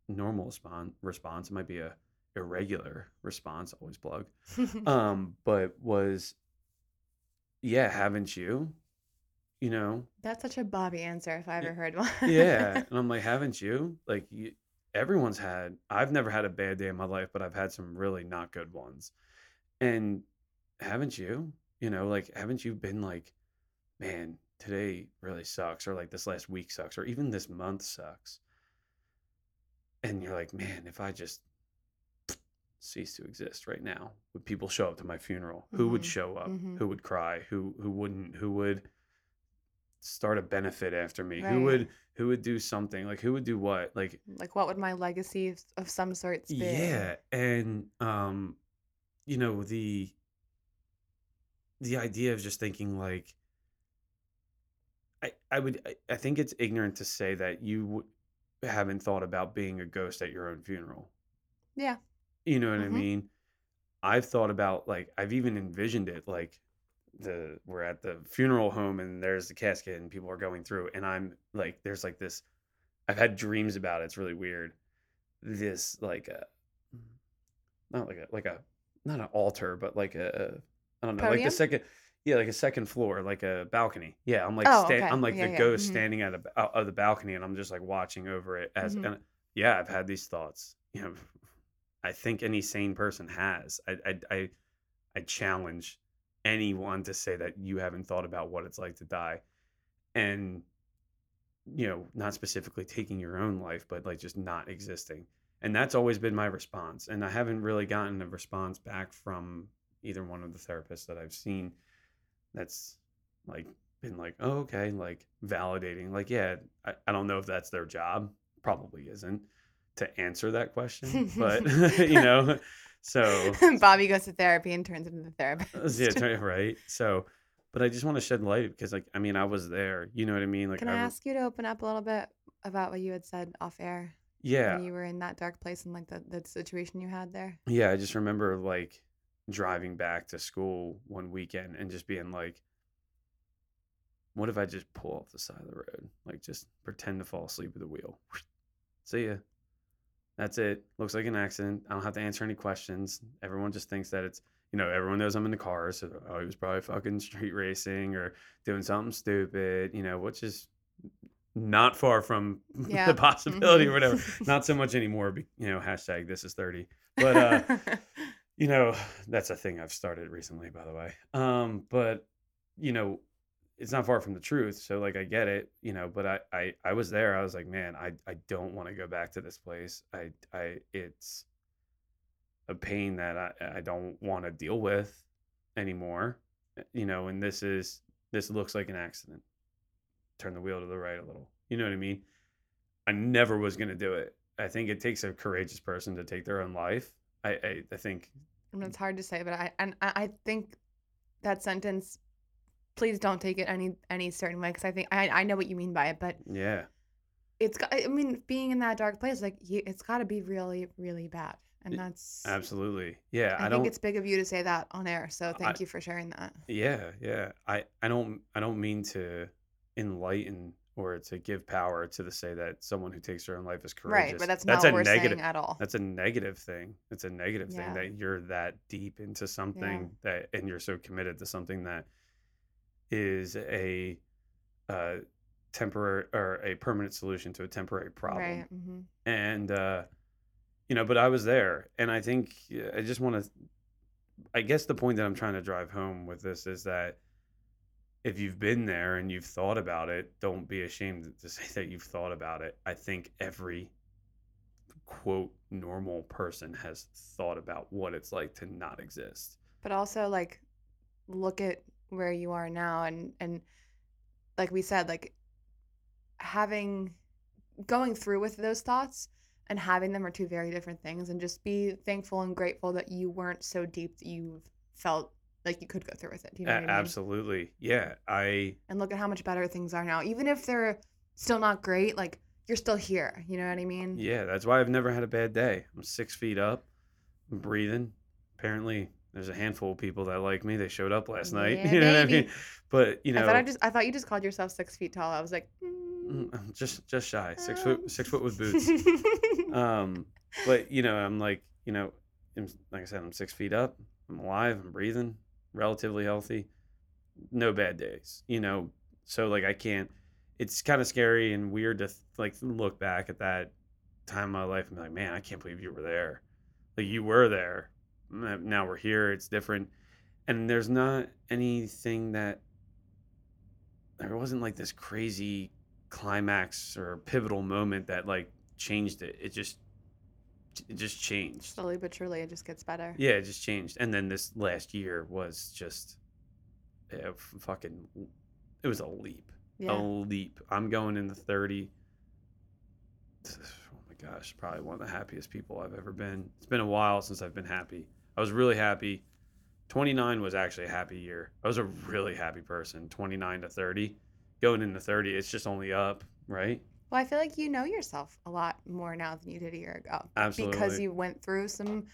normal response, response, it might be a irregular response, always plug. [laughs] Um, but was, yeah, haven't you? You know, That's such a Bobby answer if I ever heard [laughs] one. yeah. And I'm like, haven't you? Like, you, everyone's had, I've never had a bad day in my life, but I've had some really not good ones. And haven't you? You know, like, haven't you been like, man, today really sucks, or like this last week sucks, or even this month sucks? And you're like, man, if I just [sniffs] cease to exist right now, would people show up to my funeral? Who would Mhm, show up? mhm. Who would cry? Who who wouldn't? Who would start a benefit after me? Who would who would do something? Like who would do what? Like Like, what would my legacy of of some sorts be? yeah, and um you know, the the idea of just thinking like I I would I, I think it's ignorant to say that you w- haven't thought about being a ghost at your own funeral. Yeah. You know what I Mhm. mean? I've thought about like I've even envisioned it like the we're at the funeral home and there's the casket and people are going through and I'm like there's like this I've had dreams about it. It's really weird. This like a not like a like a not an altar but like a I don't know like the second yeah like a second floor like a balcony. Yeah, I'm like Oh, sta- okay. I'm like Yeah, the yeah. ghost Mhm. standing at a, out of the balcony and I'm just like watching over it as Mhm. and yeah, I've had these thoughts. You know, [laughs] I think any sane person has. I I I, I challenge anyone to say that you haven't thought about what it's like to die, and you know, not specifically taking your own life, but like just not existing. And that's always been my response. And I haven't really gotten a response back from either one of the therapists that I've seen. That's like been like, oh, okay, like validating. Like, yeah, I, I don't know if that's their job. Probably isn't to answer that question, but [laughs] [laughs] you know, so Bobby goes to therapy and turns into the uh, therapist. yeah, [laughs] right. So, but I just want to shed light because, like, I mean, I was there. You know what I mean? Like, Can I I, ask you to open up a little bit about what you had said off air yeah, when you were in that dark place and like the, the situation you had there? yeah. I just remember like driving back to school one weekend and just being like, what if I just pull off the side of the road? Like, just pretend to fall asleep at the wheel. See ya. That's it. Looks like an accident. I don't have to answer any questions. Everyone just thinks that it's, you know, everyone knows I'm in the car. So, oh, he was probably fucking street racing or doing something stupid, you know, which is not far from [laughs] Yeah. the possibility or Mhm. whatever. Not so much anymore, you know, hashtag this is 30. But, uh, [laughs] you know, [sighs] that's a thing I've started recently, by the way. Um, but, you know, it's not far from the truth. So like I get it, you know, but I I, I was there. I was like, man, I, I don't want to go back to this place. I I it's a pain that I, I don't want to deal with anymore. You know, and this is this looks like an accident. Turn the wheel to the right a little. You know what I mean? I never was gonna do it. I think it takes a courageous person to take their own life. I I, I think I mean, it's hard to say, but I and I I think that sentence. Please don't take it any any certain way because I think I I know what you mean by it, but yeah. it's got. I mean, being in that dark place, like you, it's got to be really really bad, and that's. Absolutely. Yeah. I, I, think it's big of you to say that on air, so I- thank you for sharing that. Yeah, yeah. I I don't I don't mean to enlighten or to give power to the say that someone who takes their own life is courageous. Right, but that's That's not a what we're negative. saying at all. That's a negative thing. It's a negative thing that you're that deep into something that, and you're so committed to something that is a uh, temporary or a permanent solution to a temporary problem. Right. hmm And uh, you know, but I was there, and I think I just want to. I guess the point that I'm trying to drive home with this is that if you've been there and you've thought about it, don't be ashamed to say that you've thought about it. I think every quote normal person has thought about what it's like to not exist. But also, like, look at where you are now, and and like we said, like having going through with those thoughts and having them are two very different things. And just be thankful and grateful that you weren't so deep that you felt like you could go through with it. Do you know A- what I mean? absolutely. Yeah, I And look at how much better things are now, even if they're still not great. Like you're still here. You know what I mean? yeah, that's why I've never had a bad day. I'm 6 feet up. I'm breathing. Apparently there's a handful of people that like me. They showed up last night. [laughs] Yeah, you know what I baby. mean? But, you know, I thought I just I thought you just called yourself six feet tall. I was like, Mm, mm, I'm just just shy, six um. foot, six foot with boots. [laughs] um, but you know, I'm like, you know, I'm, like I said, I'm six feet up. I'm alive. I'm breathing, relatively healthy. No bad days, you know. So like, I can't. It's kind of scary and weird to like look back at that time of my life and be like, man, I can't believe you were there. Like you were there. Now we're here. It's different, and there's not anything that there wasn't like this crazy climax or pivotal moment that like changed it. It just it just changed. slowly but surely it just gets better. Yeah, it just changed. And then this last year was just yeah, f- fucking it was a leap. A leap. I'm going in the 30. [sighs] Oh my gosh, probably one of the happiest people I've ever been. It's been a while since I've been happy. I was really happy. 29 was actually a happy year. I was a really happy person. 29 to 30. Going into 30, it's just only up, right? Well, I feel like you know yourself a lot more now than you did a year ago. Because you went through some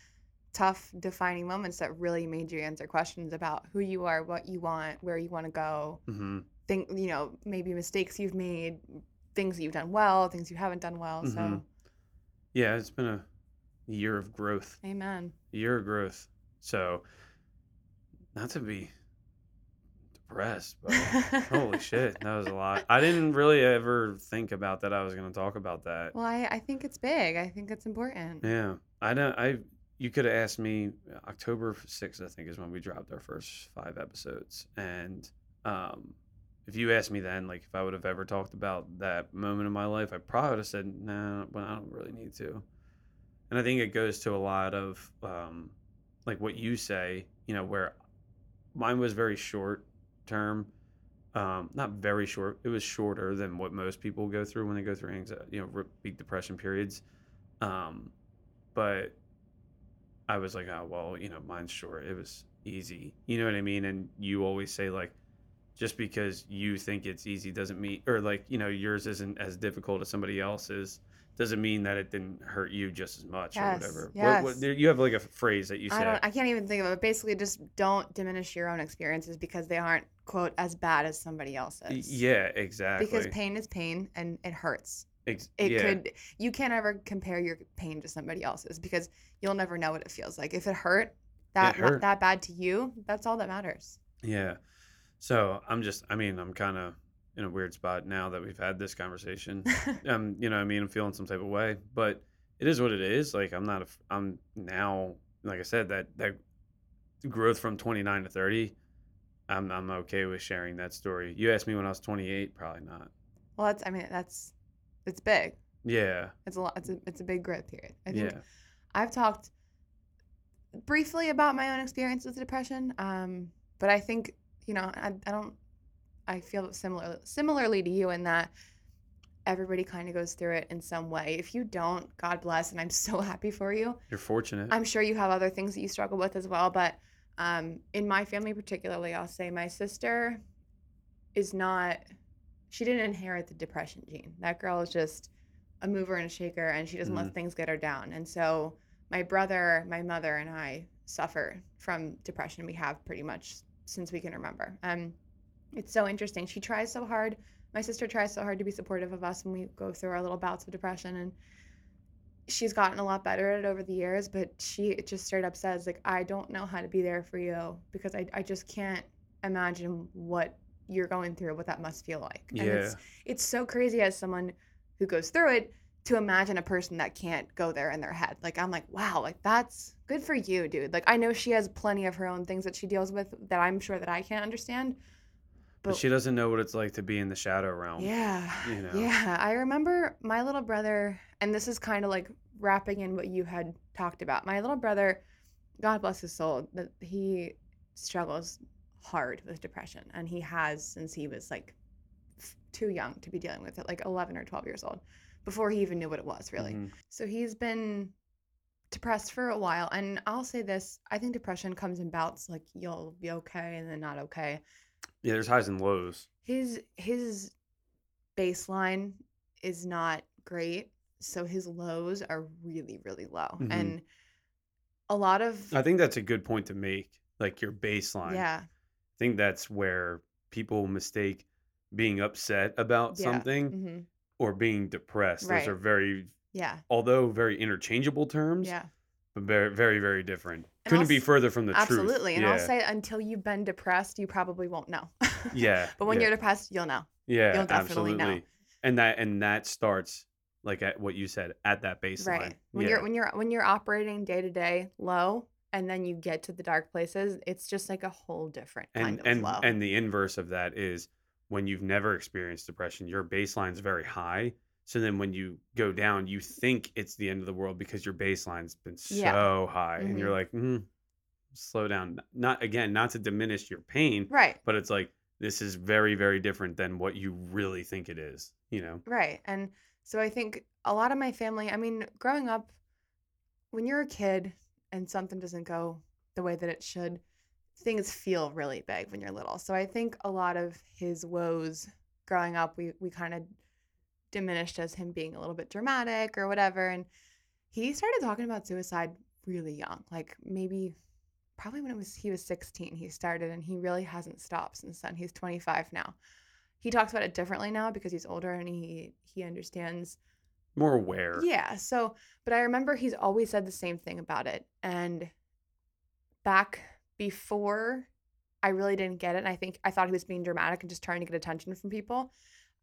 tough defining moments that really made you answer questions about who you are, what you want, where you want to go. hmm Think, you know, maybe mistakes you've made, things that you've done well, things you haven't done well. So, Mhm. Yeah, it's been a year of growth. amen. A year of growth. So, not to be depressed, but holy shit, that was a lot. I didn't really ever think about that. I was going to talk about that. Well, I, I think it's big. I think it's important. Yeah, I don't. I you could have asked me October sixth. I think is when we dropped our first five episodes, and um, if you asked me then, like if I would have ever talked about that moment in my life, I probably would have said, "No, well, I don't really need to." And I think it goes to a lot of um, like what you say, you know, where mine was very short term. Um, not very short. It was shorter than what most people go through when they go through anxiety, you know, big depression periods. Um, but I was like, oh well, you know, mine's short. It was easy. You know what I mean? And you always say like, just because you think it's easy doesn't mean, or like, you know, yours isn't as difficult as somebody else's, doesn't mean that it didn't hurt you just as much Yes, or whatever. What, yes. what, there- you have like a phrase that you say. I don't. I can't even think of it. Basically, just don't diminish your own experiences because they aren't quote as bad as somebody else's. yeah, exactly. Because pain is pain and it hurts. Ex- It yeah, could. You can't ever compare your pain to somebody else's because you'll never know what it feels like. If it hurt that hurt. that bad to you, that's all that matters. Yeah. So I'm just, I mean, I'm kind of in a weird spot now that we've had this conversation. [laughs] um, you know, I mean, I'm feeling some type of way, but it is what it is. Like I'm not, a, I'm now, like I said, that that growth from 29 to 30. I'm I'm okay with sharing that story. You asked me when I was 28, probably not. well, that's. I mean, that's. It's big. Yeah. It's a lot. It's a. It's a big growth period. I think Yeah. I've talked briefly about my own experience with depression, um, but I think you know I, I don't. I feel similar similarly to you in that everybody kind of goes through it in some way. If you don't, God bless, and I'm so [laughs] happy for you. You're fortunate. I'm sure you have other things that you struggle with as well, but um, in my family particularly, I'll say my sister is not. She didn't inherit the depression gene. That girl is just a mover and a shaker, and she doesn't Mhm. let things get her down. And so my brother, my mother, and I suffer from depression. We have pretty much since we can remember. Um, it's so interesting. She tries so hard my sister tries so hard to be supportive of us when we go through our little bouts of depression and she's gotten a lot better at it over the years, but she just straight up says, like, I don't know how to be there for you because I, I just can't imagine what you're going through, what that must feel like. And Yeah. it's it's so crazy as someone who goes through it to imagine a person that can't go there in their head. Like I'm like, wow, like that's good for you, dude. Like I know she has plenty of her own things that she deals with that I'm sure that I can't understand. But But she doesn't know what it's like to be in the shadow realm. yeah. you know. Yeah. I remember my little brother, and this is kind of like wrapping in what you had talked about. My little brother, God bless his soul, that he struggles hard with depression, and he has since he was like too young to be dealing with it, like 11 or 12 years old, before he even knew what it was really. Mhm. So he's been depressed for a while. And I'll say this I think depression comes in bouts, like you'll be okay and then not okay. Yeah, there's highs and lows. His his baseline is not great. So his lows are really, really low. Mhm. And a lot of I think that's a good point to make. Like your baseline. yeah, I think that's where people mistake being upset about yeah. something hmm or being depressed. Right. Those are very, Yeah. although very interchangeable terms, Yeah. but very, very, very different. Couldn't I'll be further from the truth. Absolutely. And yeah. I'll say until you've been depressed, you probably won't know. [laughs] yeah. but when yeah. you're depressed, you'll know. yeah, you'll definitely know. absolutely. And that and that starts like at what you said at that baseline. Right. When yeah. you're when you're when you're operating day to day low and then you get to the dark places, it's just like a whole different and kind of and low. and the inverse of that is when you've never experienced depression your baseline's very high so then when you go down you think it's the end of the world because your baseline's been so Yeah. high and Mhm. you're like mm, slow down not again not to diminish your pain right. but it's like this is very very different than what you really think it is you know Right. And so I think a lot of my family, I mean, growing up, when you're a kid and something doesn't go the way that it should, things feel really big when you're little. So I think a lot of his woes growing up, we, we kind of diminished as him being a little bit dramatic or whatever. And he started talking about suicide really young, like maybe probably when it was he was 16 he started and he really hasn't stopped since then he's 25 now he talks about it differently now because he's older and he he understands more aware yeah so but i remember he's always said the same thing about it and back before i really didn't get it and i think i thought he was being dramatic and just trying to get attention from people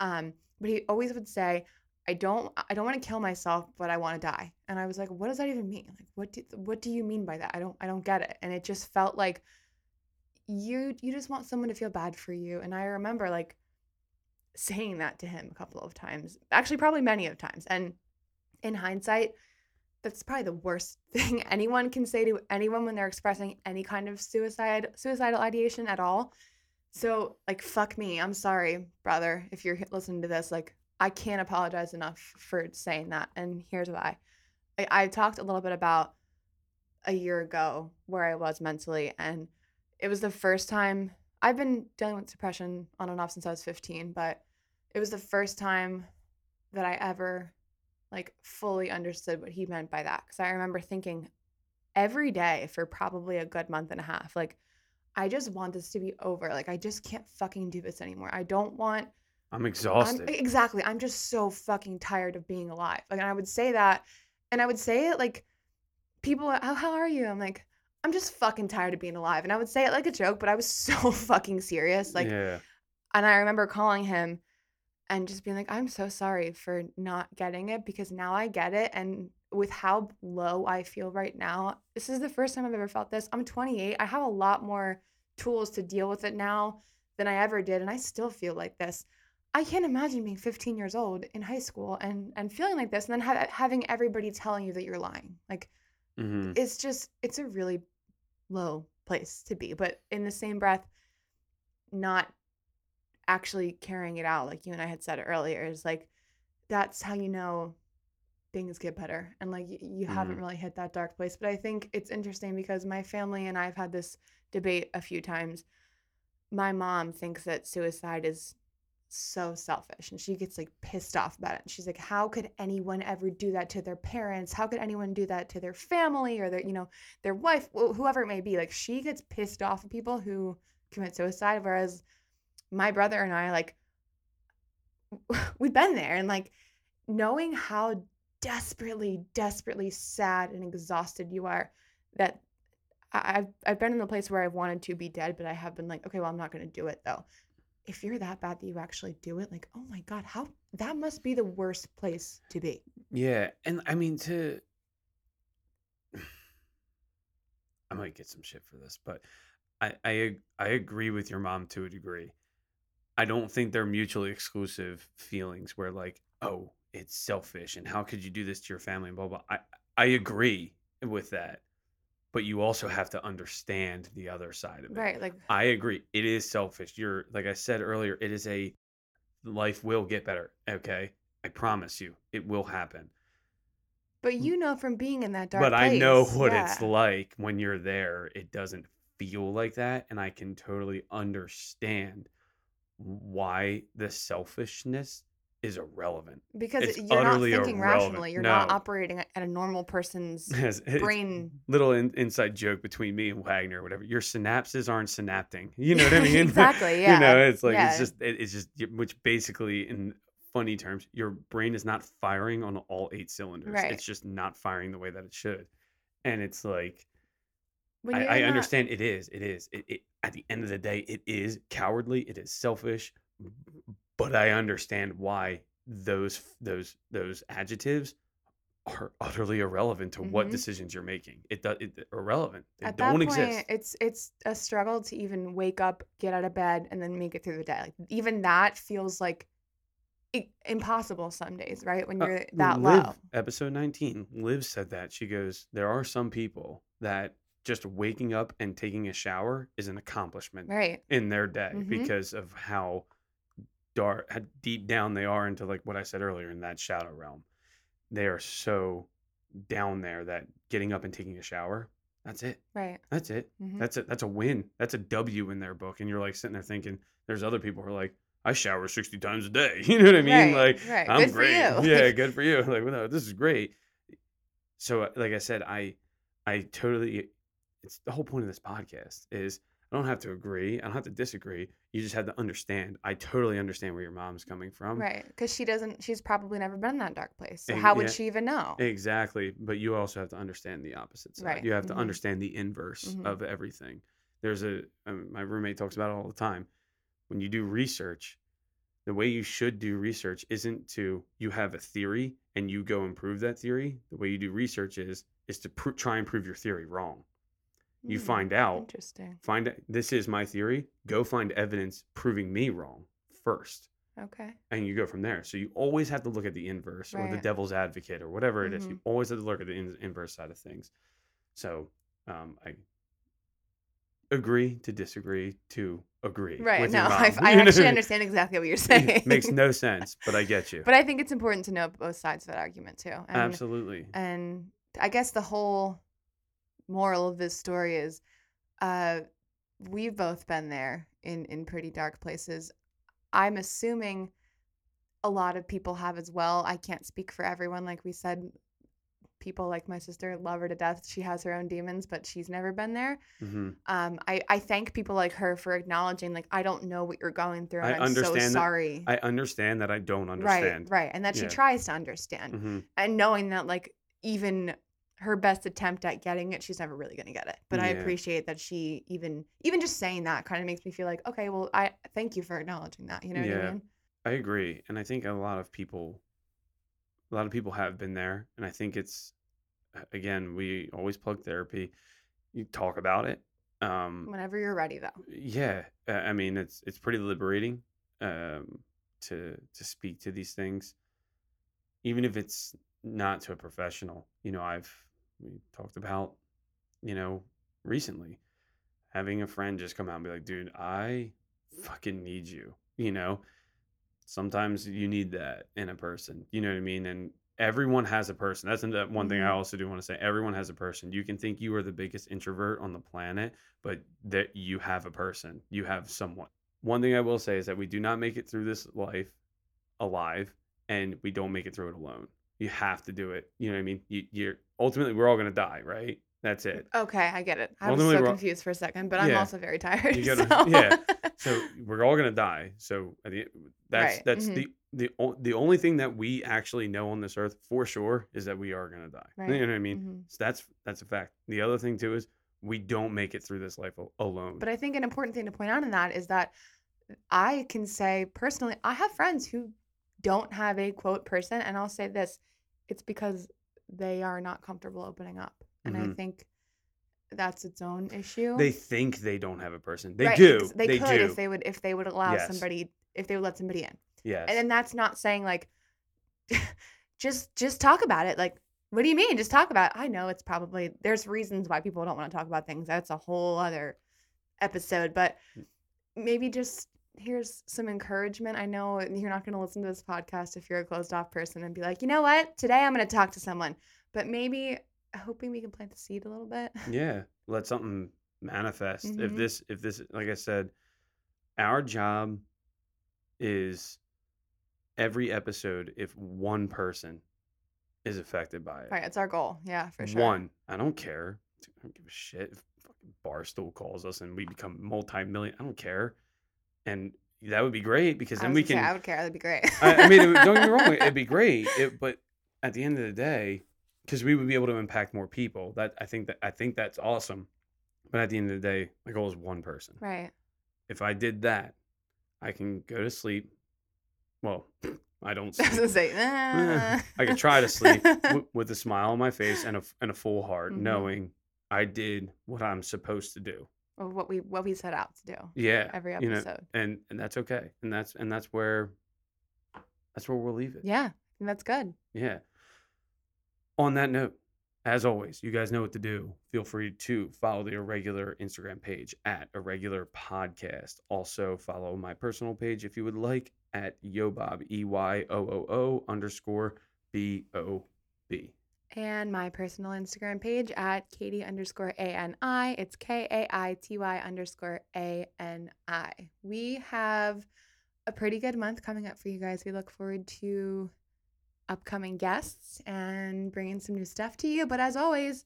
um but he always would say i don't i don't want to kill myself but i want to die. And i was like what does that even mean? Like what do, what do you mean by that? I don't i don't get it. And it just felt like you you just want someone to feel bad for you. And i remember like saying that to him a couple of times actually probably many of times. And in hindsight that's probably the worst [laughs] thing anyone can say to anyone when they're expressing any kind of suicide suicidal ideation at all so like fuck me i'm sorry brother if you're listening to this like i can't apologize enough for saying that and here's why i, I talked a little bit about a year ago where i was mentally and it was the first time I've been dealing with depression on and off since I was 15, but it was the first time that I ever like fully understood what he meant by that. Cause I remember thinking every day for probably a good month and a half, like, I just want this to be over. Like, I just can't fucking do this anymore. I don't want i'm I'm, exhausted exactly. I'm just so fucking tired of being alive. Like, and I would say that, and I would say it like, people, are, how, how are you? I'm like, I'm just fucking tired of being alive. And I would say it like a joke, but I was [laughs] so fucking serious. Like, yeah and I remember calling him and just being like, I'm so sorry for not getting it because now I get it. And with how low I feel right now, this is the first time I've ever felt this. I'm 28. I have a lot more tools to deal with it now than I ever did. And I still feel like this. I can't imagine being 15 years old in high school and, and feeling like this and then ha- having everybody telling you that you're lying. Like, hmm it's just it's a really low place to be but in the same breath not actually carrying it out like you and i had said earlier is like that's how you know things get better and like you haven't mm. really hit that dark place but i think it's interesting because my family and i've had this debate a few times my mom thinks that suicide is so selfish and she gets like pissed off about it. She's like, how could anyone ever do that to their parents? How could anyone do that to their family or their, you know, their wife, wh- whoever it may be? Like she gets pissed off at people who commit suicide. Whereas my brother and I, like, [laughs] we've been there and like knowing how desperately, desperately sad and exhausted you are that I've I've been in the place where I've wanted to be dead, but I have been like, okay, well, I'm not gonna do it though. If you're that bad that you actually do it, like, oh my God, how that must be the worst place to be. Yeah, and I mean to [sighs] I might get some shit for this, but I I I agree with your mom to a degree. I don't think they're mutually exclusive feelings where like, oh, it's selfish and how could you do this to your family and blah blah. I I agree with that, but you also have to understand the other side of it. Right. Like, I agree. It is selfish. You're like I said earlier, it is a life will get better, okay? I promise you. It will happen. but you know from being in that dark But I know place. what it's like when you're there. It doesn't feel like that. And I can totally understand why the selfishness is irrelevant. Because It's you're not thinking irrelevant. rationally. You're not operating at a normal person's [laughs] brain. little in, inside joke between me and Wagner or whatever. Your synapses aren't synapting. You know what I [laughs] mean? [laughs] exactly. Yeah. You know, it's like yeah. it's just it, it's just which basically in funny terms, your brain is not firing on all eight cylinders. Right. It's just not firing the way that it should. And it's like I, I not- understand it is. It is. It, it at the end of the day, it is cowardly. It is selfish. But I understand why those those those adjectives are utterly irrelevant to what Mhm. decisions you're making. It does it, irrelevant. They at don't that point, exist. it's it's a struggle to even wake up, get out of bed, and then make it through the day. Like even that feels like impossible some days, right? When Uh, you're that Liv, low. episode 19, Liv said that. She goes, There are some people that just waking up and taking a shower is an accomplishment Right. in their day Mhm. because of how dark, how deep down they are into like what I said earlier in that shadow realm. They are so down there that getting up and taking a shower, that's it. Right. That's it. Mhm. That's it. That's a win. That's a W in their book. And you're like sitting there thinking, there's other people who are like, I shower 60 times a day. [laughs] You know what I mean? Right, Like, right. I'm Good great. Yeah, [laughs] good for you. Like, well, no, this is great. So, uh, like I said, I, I totally, it's the whole point of this podcast is I don't have to agree. I don't have to disagree. You just have to understand. I totally understand where your mom's coming from. Right. Because she doesn't. She's probably never been in that dark place. So Eh, how would yeah. she even know? Exactly. But you also have to understand the opposite side. Right, You have to mhm. understand the inverse Mhm. of everything. There's a, my roommate talks about it all the time. When you do research, the way you should do research isn't to, you have a theory and you go and prove that theory. The way you do research is, is to pr- try and prove your theory wrong. You Hmm, find out, Interesting. find out, this is my theory. Go find evidence proving me wrong first Okay. and you go from there. So you always have to look at the inverse or the devil's advocate or whatever it is. You Mhm. always have to look at the in- inverse side of things. So um, I agree to disagree to agree. Right. No. [laughs] I, I You know what I actually [laughs] understand exactly what you're saying. Makes no [laughs] sense, but I get you. But I think it's important to know both sides of that argument too. And, Absolutely. And I guess the whole moral of this story is uh, we've both been there in, in pretty dark places. I'm assuming a lot of people have as well. I can't speak for everyone. Like we said, people like my sister love her to death. She has her own demons, but she's never been there. hmm Um, I, I thank people like her for acknowledging, like, I don't know what you're going through. I am so understand that- sorry. I understand that I don't understand. Right, right. And that she tries to understand hmm and knowing that like even her best attempt at getting it she's never really going to get it but i appreciate that she even even just saying that kind of makes me feel like okay well i thank you for acknowledging that you know what i Yeah. mean I agree, and I think a lot of people, a lot of people have been there, and I think it's, again, we always plug therapy. You talk about it. Um, whenever you're ready though yeah, I mean, it's it's pretty liberating, um, to to speak to these things, even if it's not to a professional. You know, I've we talked about, you know, recently having a friend just come out and be like, dude, I fucking need you. You know, sometimes you need that in a person. You know what I mean? And everyone has a person. That's the one thing I Mhm. also do want to say. Everyone has a person. You can think you are the biggest introvert on the planet, but that you have a person. You have someone. One thing I will say is that we do not make it through this life alive, and we don't make it through it alone. You have to do it. You know what I mean? You, you're ultimately we're all gonna die, right? That's it. Okay, I get it. I was Ultimately, so confused for a second, but I'm also very [laughs] tired. You gotta- so. yeah. [laughs] So we're all gonna die. So that's Right, that's mhm. the the o- the only thing that we actually know on this earth for sure is that we are gonna die. [laughs] Right, You know what I mean? mhm. So that's that's a fact. The other thing too is we don't make it through this life al- alone. But I think an important thing to point out in that is that I can say personally, I have friends who don't have a quote person, and I'll say this it's because they are not comfortable opening up. And I Mhm. think that's its own issue. they think they don't have a person. They Right, do. They, They, could do. if they would if they would allow Yes. somebody if they would let somebody in. yes. And then that's not saying like [laughs] just just talk about it. Like, what do you mean? Just talk about it. I know it's probably there's reasons why people don't want to talk about things. That's a whole other episode, but maybe just here's some encouragement. I know you're not going to listen to this podcast if you're a closed off person and be like, you know what? Today I'm going to talk to someone. But maybe hoping we can plant the seed a little bit. yeah let something manifest if Mhm. this if this like i said our job is every episode if one person is affected by it Right. It's our goal. Yeah, for sure. one i don't care i don't give a shit if fucking barstool calls us and we become multi-million i don't care and that would be great because then we can I would care. That'd be great. I, I mean, it don't get me [laughs] wrong, it'd be great. It, but at the end of the day, because we would be able to impact more people. That I think that I think that's awesome. But at the end of the day, my goal is one person. right. If I did that, I can go to sleep. Well, [sniffs] I don't I sleep. gonna say. [laughs] I could try to sleep [laughs] w- with a smile on my face and a and a full heart, Mhm. knowing I did what I'm supposed to do. Of what we what we set out to do Yeah, every you know, episode. and and that's okay. And that's and that's where that's where we'll leave it. yeah, and that's good. Yeah. On that note, as always, you guys know what to do. Feel free to follow the irregular Instagram page at irregular podcast. Also follow my personal page if you would like at yobob e y o o o underscore b o b. And my personal Instagram page at Kaity underscore A N I. It's K A I T Y underscore A N I. We have a pretty good month coming up for you guys. We look forward to upcoming guests and bringing some new stuff to you. But as always,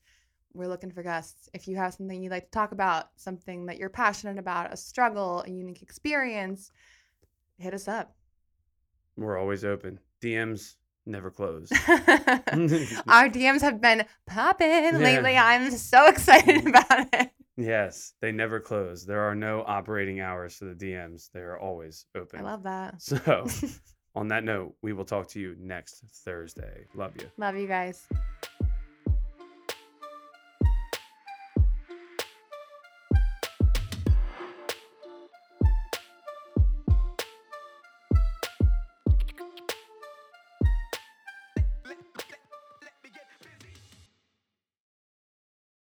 we're looking for guests. If you have something you'd like to talk about, something that you're passionate about, a struggle, a unique experience, hit us up. We're always open. DMs never close. [laughs] Our DMs have been popping lately. I'm so [laughs] excited mm. about it. yes, they never close. There are no operating hours for the DMs. They are always open. I love that. So, [laughs] on that note, we will talk to you next Thursday. Love you. love you guys.